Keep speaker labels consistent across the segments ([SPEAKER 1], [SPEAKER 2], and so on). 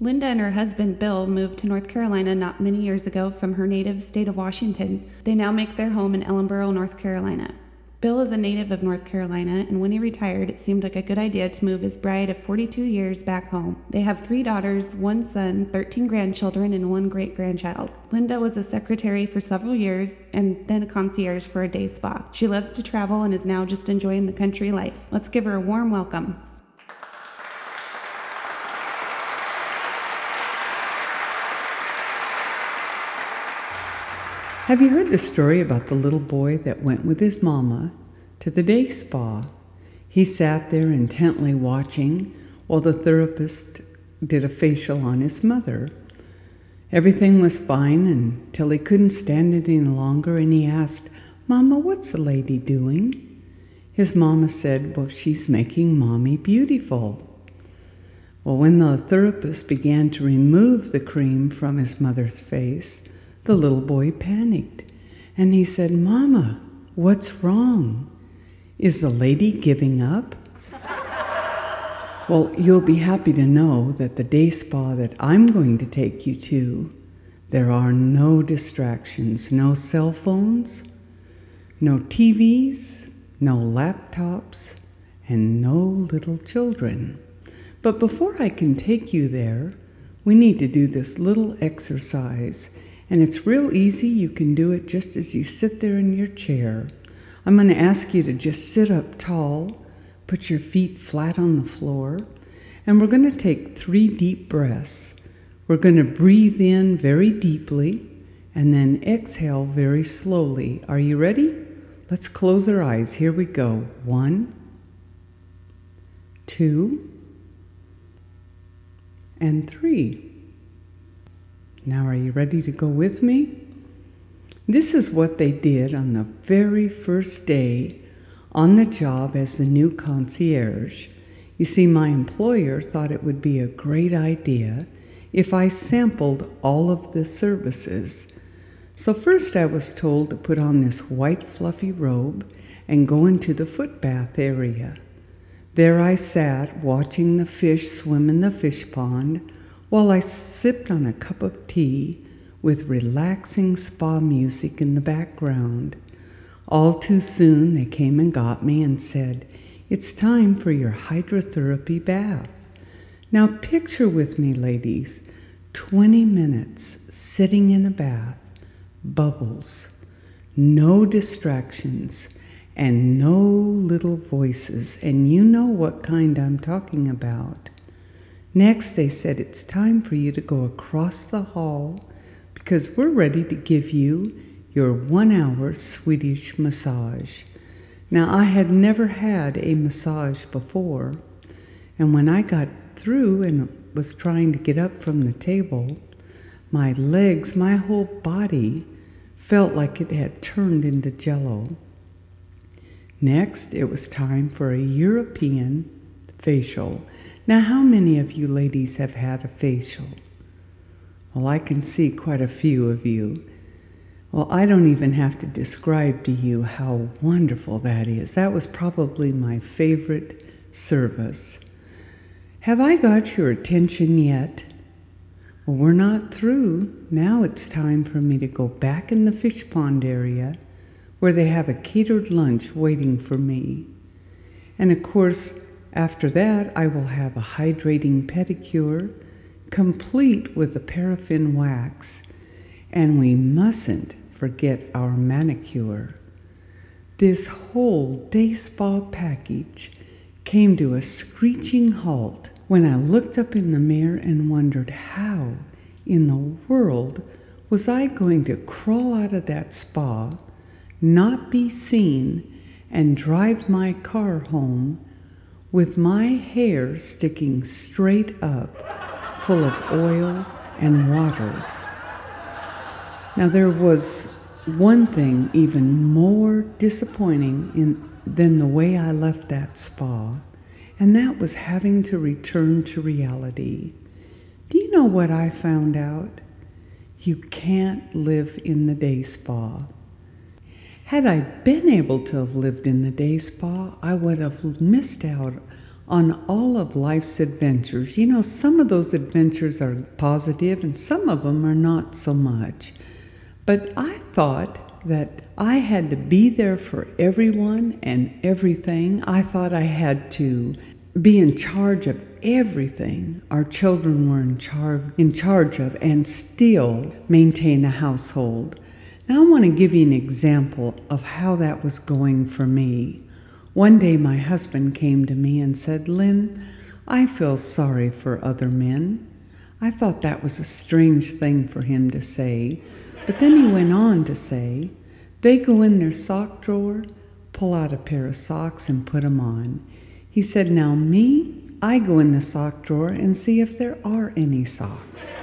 [SPEAKER 1] Linda and her husband Bill moved to North Carolina not many years ago from her native state of Washington. They now make their home in Ellenboro, North Carolina. Bill is a native of North Carolina, and when he retired, it seemed like a good idea to move his bride of 42 years back home. They have three daughters, one son, 13 grandchildren, and one great grandchild. Linda was a secretary for several years and then a concierge for a day spa. She loves to travel and is now just enjoying the country life. Let's give her a warm welcome.
[SPEAKER 2] Have you heard the story about the little boy that went with his mama to the day spa? He sat there intently watching while the therapist did a facial on his mother. Everything was fine until he couldn't stand it any longer and he asked, Mama, what's the lady doing? His mama said, Well, she's making mommy beautiful. Well, when the therapist began to remove the cream from his mother's face, the little boy panicked and he said, Mama, what's wrong? Is the lady giving up? well, you'll be happy to know that the day spa that I'm going to take you to, there are no distractions, no cell phones, no TVs, no laptops, and no little children. But before I can take you there, we need to do this little exercise and it's real easy. You can do it just as you sit there in your chair. I'm going to ask you to just sit up tall, put your feet flat on the floor, and we're going to take three deep breaths. We're going to breathe in very deeply and then exhale very slowly. Are you ready? Let's close our eyes. Here we go. One, two, and three. Now, are you ready to go with me? This is what they did on the very first day on the job as the new concierge. You see, my employer thought it would be a great idea if I sampled all of the services. So, first I was told to put on this white fluffy robe and go into the foot bath area. There I sat watching the fish swim in the fish pond while I sipped on a cup of tea with relaxing spa music in the background. All too soon, they came and got me and said, It's time for your hydrotherapy bath. Now, picture with me, ladies, 20 minutes sitting in a bath, bubbles, no distractions, and no little voices, and you know what kind I'm talking about. Next, they said, It's time for you to go across the hall because we're ready to give you your one hour Swedish massage. Now, I had never had a massage before, and when I got through and was trying to get up from the table, my legs, my whole body felt like it had turned into jello. Next, it was time for a European facial now, how many of you ladies have had a facial? Well, I can see quite a few of you. Well, I don't even have to describe to you how wonderful that is. That was probably my favorite service. Have I got your attention yet? Well, we're not through. Now it's time for me to go back in the fish pond area where they have a catered lunch waiting for me. And of course, after that, I will have a hydrating pedicure, complete with a paraffin wax, and we mustn't forget our manicure. This whole day spa package came to a screeching halt when I looked up in the mirror and wondered how in the world was I going to crawl out of that spa, not be seen, and drive my car home with my hair sticking straight up, full of oil and water. Now, there was one thing even more disappointing in, than the way I left that spa, and that was having to return to reality. Do you know what I found out? You can't live in the day spa. Had I been able to have lived in the day spa, I would have missed out on all of life's adventures. You know, some of those adventures are positive and some of them are not so much. But I thought that I had to be there for everyone and everything. I thought I had to be in charge of everything our children were in, char- in charge of and still maintain a household. Now, I want to give you an example of how that was going for me. One day, my husband came to me and said, Lynn, I feel sorry for other men. I thought that was a strange thing for him to say, but then he went on to say, they go in their sock drawer, pull out a pair of socks, and put them on. He said, Now, me, I go in the sock drawer and see if there are any socks.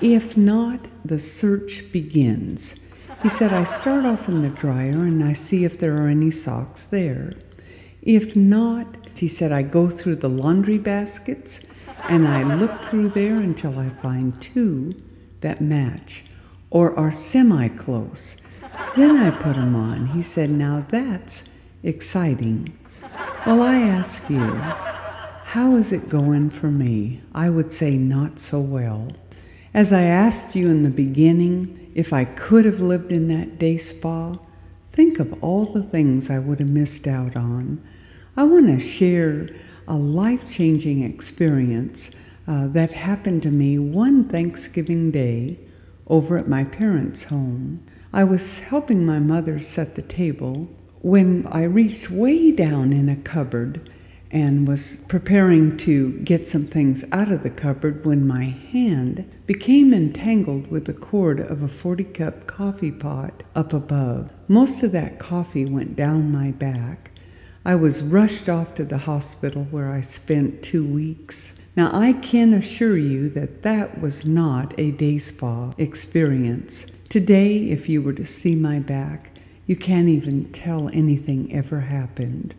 [SPEAKER 2] If not, the search begins. He said, I start off in the dryer and I see if there are any socks there. If not, he said, I go through the laundry baskets and I look through there until I find two that match or are semi close. Then I put them on. He said, Now that's exciting. Well, I ask you, how is it going for me? I would say not so well. As I asked you in the beginning if I could have lived in that day spa, think of all the things I would have missed out on. I want to share a life changing experience uh, that happened to me one Thanksgiving day over at my parents' home. I was helping my mother set the table when I reached way down in a cupboard and was preparing to get some things out of the cupboard when my hand became entangled with the cord of a 40 cup coffee pot up above. Most of that coffee went down my back. I was rushed off to the hospital where I spent two weeks. Now, I can assure you that that was not a day spa experience. Today, if you were to see my back, you can't even tell anything ever happened.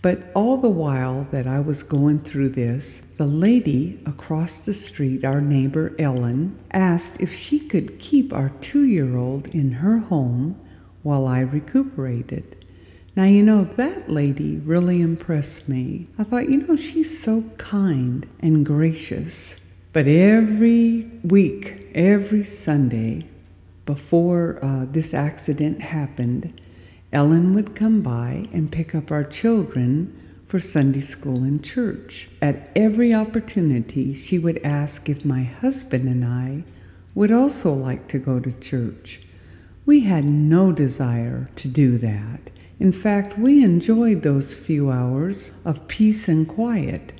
[SPEAKER 2] But all the while that I was going through this, the lady across the street, our neighbor Ellen, asked if she could keep our two year old in her home while I recuperated. Now, you know, that lady really impressed me. I thought, you know, she's so kind and gracious. But every week, every Sunday, before uh, this accident happened, Ellen would come by and pick up our children for Sunday school and church. At every opportunity, she would ask if my husband and I would also like to go to church. We had no desire to do that. In fact, we enjoyed those few hours of peace and quiet.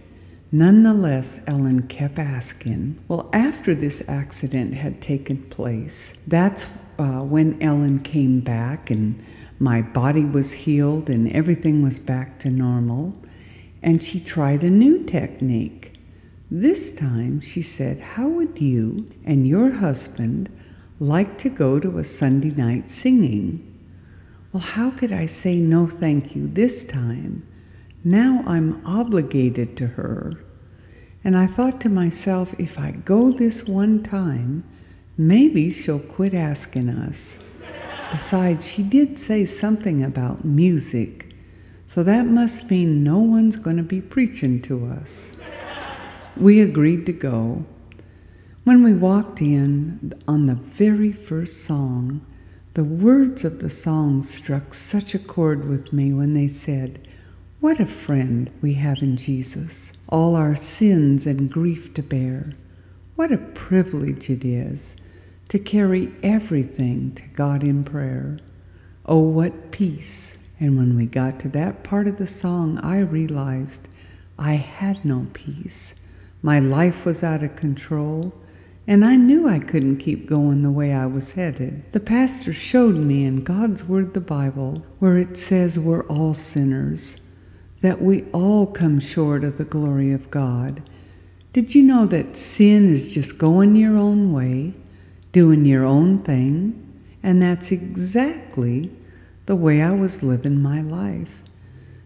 [SPEAKER 2] Nonetheless, Ellen kept asking. Well, after this accident had taken place, that's uh, when Ellen came back and my body was healed and everything was back to normal. And she tried a new technique. This time she said, How would you and your husband like to go to a Sunday night singing? Well, how could I say no thank you this time? Now I'm obligated to her. And I thought to myself, if I go this one time, maybe she'll quit asking us. Besides, she did say something about music, so that must mean no one's going to be preaching to us. We agreed to go. When we walked in on the very first song, the words of the song struck such a chord with me when they said, what a friend we have in Jesus, all our sins and grief to bear. What a privilege it is to carry everything to God in prayer. Oh, what peace! And when we got to that part of the song, I realized I had no peace. My life was out of control, and I knew I couldn't keep going the way I was headed. The pastor showed me in God's Word, the Bible, where it says we're all sinners that we all come short of the glory of God. Did you know that sin is just going your own way, doing your own thing? And that's exactly the way I was living my life.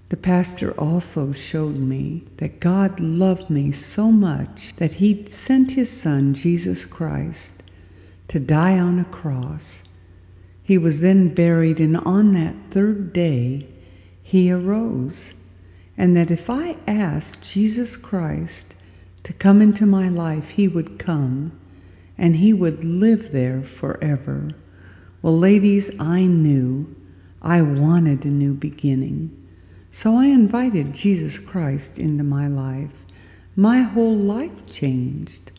[SPEAKER 2] The pastor also showed me that God loved me so much that he sent his son, Jesus Christ, to die on a cross. He was then buried, and on that third day, he arose. and that if I asked Jesus Christ to come into my life, He would come and He would live there forever. Well, ladies, I knew I wanted a new beginning. So I invited Jesus Christ into my life. My whole life changed.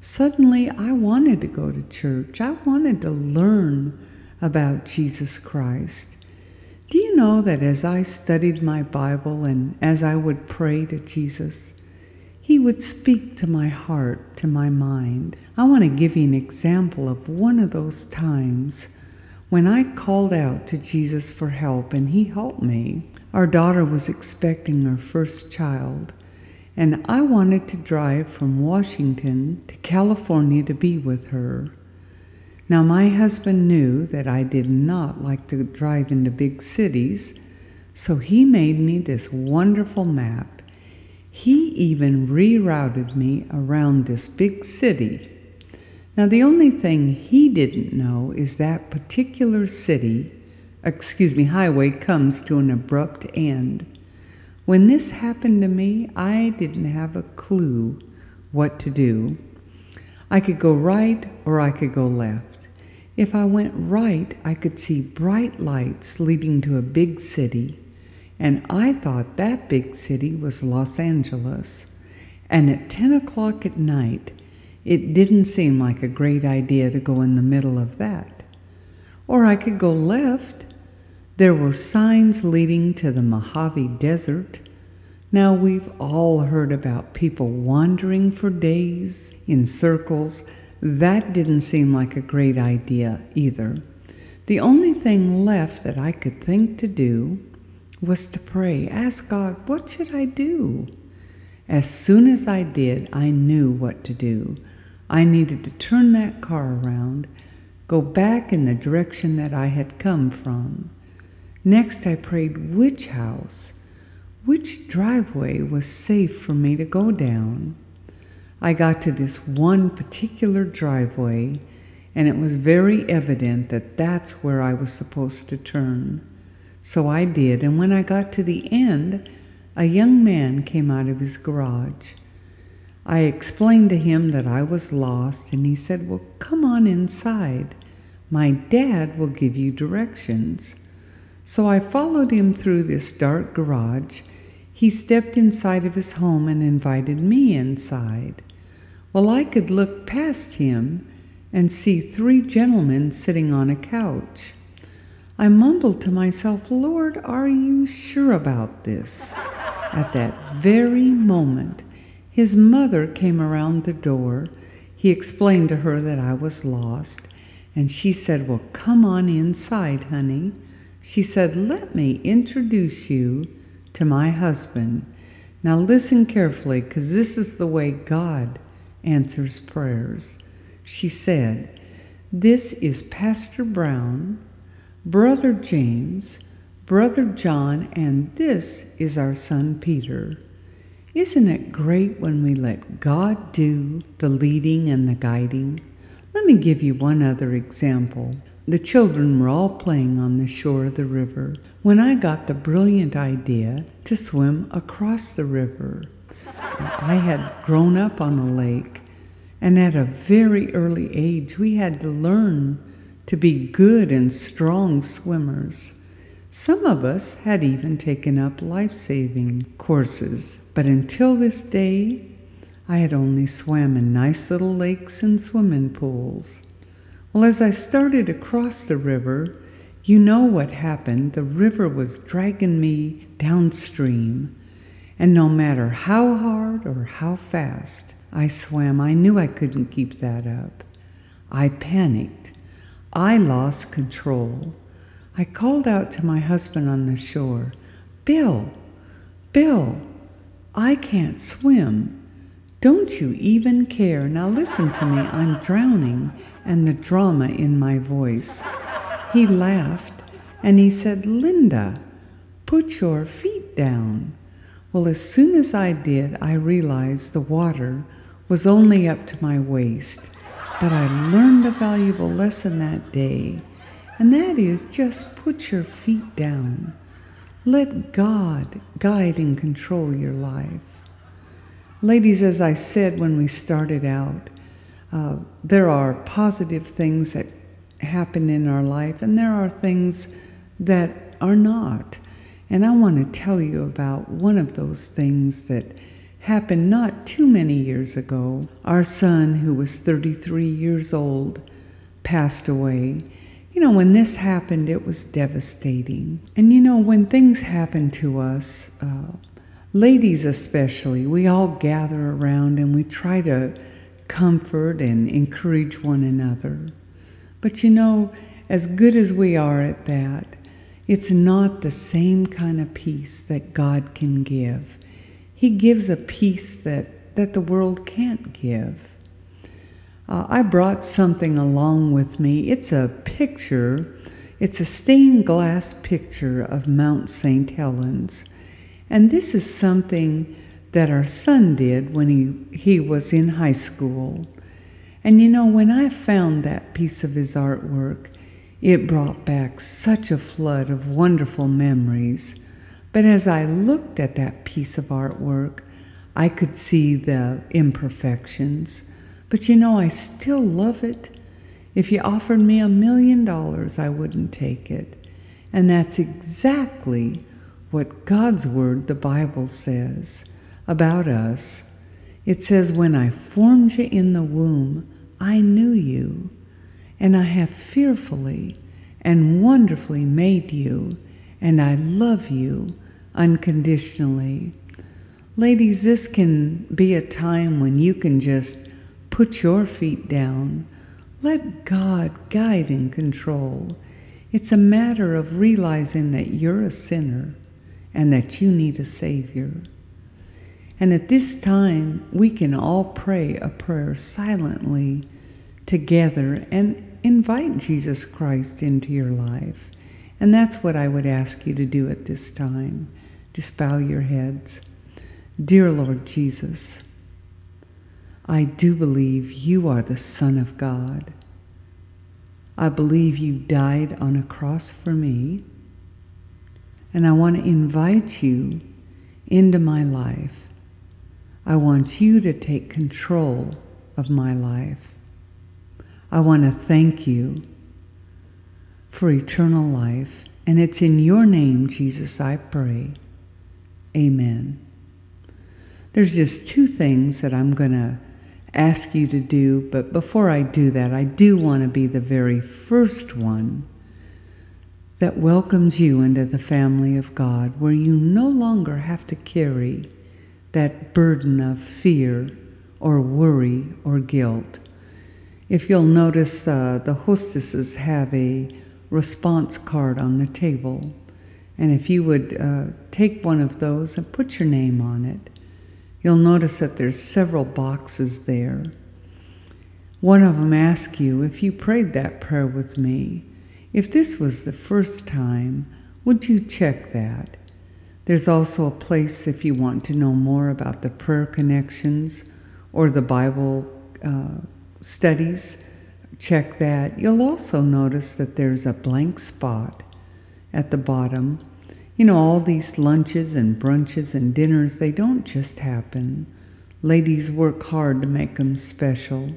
[SPEAKER 2] Suddenly, I wanted to go to church. I wanted to learn about Jesus Christ. Do you know that as I studied my Bible and as I would pray to Jesus, He would speak to my heart, to my mind? I want to give you an example of one of those times when I called out to Jesus for help and He helped me. Our daughter was expecting her first child, and I wanted to drive from Washington to California to be with her. Now, my husband knew that I did not like to drive into big cities, so he made me this wonderful map. He even rerouted me around this big city. Now, the only thing he didn't know is that particular city, excuse me, highway comes to an abrupt end. When this happened to me, I didn't have a clue what to do. I could go right or I could go left. If I went right, I could see bright lights leading to a big city, and I thought that big city was Los Angeles. And at 10 o'clock at night, it didn't seem like a great idea to go in the middle of that. Or I could go left. There were signs leading to the Mojave Desert. Now, we've all heard about people wandering for days in circles that didn't seem like a great idea either. The only thing left that I could think to do was to pray, ask God, what should I do? As soon as I did, I knew what to do. I needed to turn that car around, go back in the direction that I had come from. Next, I prayed which house, which driveway was safe for me to go down. I got to this one particular driveway, and it was very evident that that's where I was supposed to turn. So I did, and when I got to the end, a young man came out of his garage. I explained to him that I was lost, and he said, Well, come on inside. My dad will give you directions. So I followed him through this dark garage. He stepped inside of his home and invited me inside. Well, I could look past him and see three gentlemen sitting on a couch. I mumbled to myself, Lord, are you sure about this? At that very moment, his mother came around the door. He explained to her that I was lost, and she said, Well, come on inside, honey. She said, Let me introduce you to my husband. Now, listen carefully, because this is the way God answers prayers. She said, This is Pastor Brown, Brother James, Brother John, and this is our son Peter. Isn't it great when we let God do the leading and the guiding? Let me give you one other example. The children were all playing on the shore of the river when I got the brilliant idea to swim across the river. I had grown up on a lake, and at a very early age, we had to learn to be good and strong swimmers. Some of us had even taken up life saving courses, but until this day, I had only swam in nice little lakes and swimming pools. Well, as I started across the river, you know what happened. The river was dragging me downstream. And no matter how hard or how fast I swam, I knew I couldn't keep that up. I panicked. I lost control. I called out to my husband on the shore Bill, Bill, I can't swim. Don't you even care? Now listen to me, I'm drowning, and the drama in my voice. He laughed and he said, Linda, put your feet down. Well, as soon as I did, I realized the water was only up to my waist. But I learned a valuable lesson that day, and that is just put your feet down. Let God guide and control your life. Ladies, as I said when we started out, uh, there are positive things that happen in our life, and there are things that are not. And I want to tell you about one of those things that happened not too many years ago. Our son, who was 33 years old, passed away. You know, when this happened, it was devastating. And you know, when things happen to us, uh, ladies especially, we all gather around and we try to comfort and encourage one another. But you know, as good as we are at that, it's not the same kind of peace that God can give. He gives a peace that, that the world can't give. Uh, I brought something along with me. It's a picture, it's a stained glass picture of Mount St. Helens. And this is something that our son did when he, he was in high school. And you know, when I found that piece of his artwork, it brought back such a flood of wonderful memories. But as I looked at that piece of artwork, I could see the imperfections. But you know, I still love it. If you offered me a million dollars, I wouldn't take it. And that's exactly what God's Word, the Bible, says about us. It says, When I formed you in the womb, I knew you, and I have fearfully and wonderfully made you, and I love you unconditionally. Ladies, this can be a time when you can just put your feet down. Let God guide and control. It's a matter of realizing that you're a sinner and that you need a Savior. And at this time, we can all pray a prayer silently together and invite Jesus Christ into your life. And that's what I would ask you to do at this time. Just bow your heads. Dear Lord Jesus, I do believe you are the Son of God. I believe you died on a cross for me. And I want to invite you into my life I want you to take control of my life. I want to thank you for eternal life. And it's in your name, Jesus, I pray. Amen. There's just two things that I'm going to ask you to do, but before I do that, I do want to be the very first one that welcomes you into the family of God, where you no longer have to carry that burden of fear or worry or guilt. If you'll notice, uh, the hostesses have a response card on the table. And if you would uh, take one of those and put your name on it, you'll notice that there's several boxes there. One of them asks you if you prayed that prayer with me. If this was the first time, would you check that? There's also a place if you want to know more about the prayer connections or the Bible uh, studies. Check that. You'll also notice that there's a blank spot at the bottom. You know, all these lunches and brunches and dinners, they don't just happen. Ladies work hard to make them special.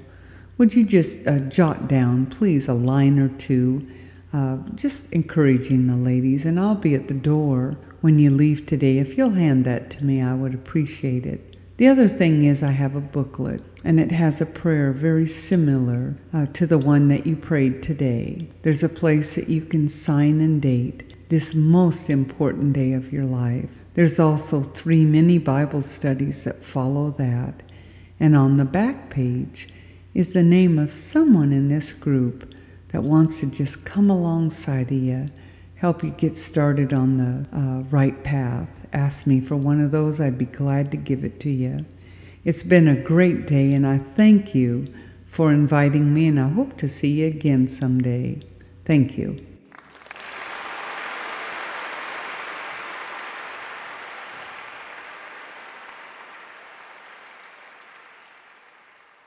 [SPEAKER 2] Would you just uh, jot down, please, a line or two uh, just encouraging the ladies. And I'll be at the door when you leave today. If you'll hand that to me, I would appreciate it. The other thing is, I have a booklet, and it has a prayer very similar uh, to the one that you prayed today. There's a place that you can sign and date this most important day of your life. There's also three mini Bible studies that follow that. And on the back page is the name of someone in this group that wants to just come alongside of you, help you get started on the uh, right path, ask me for one of those, I'd be glad to give it to you. It's been a great day, and I thank you for inviting me, and I hope to see you again someday. Thank you.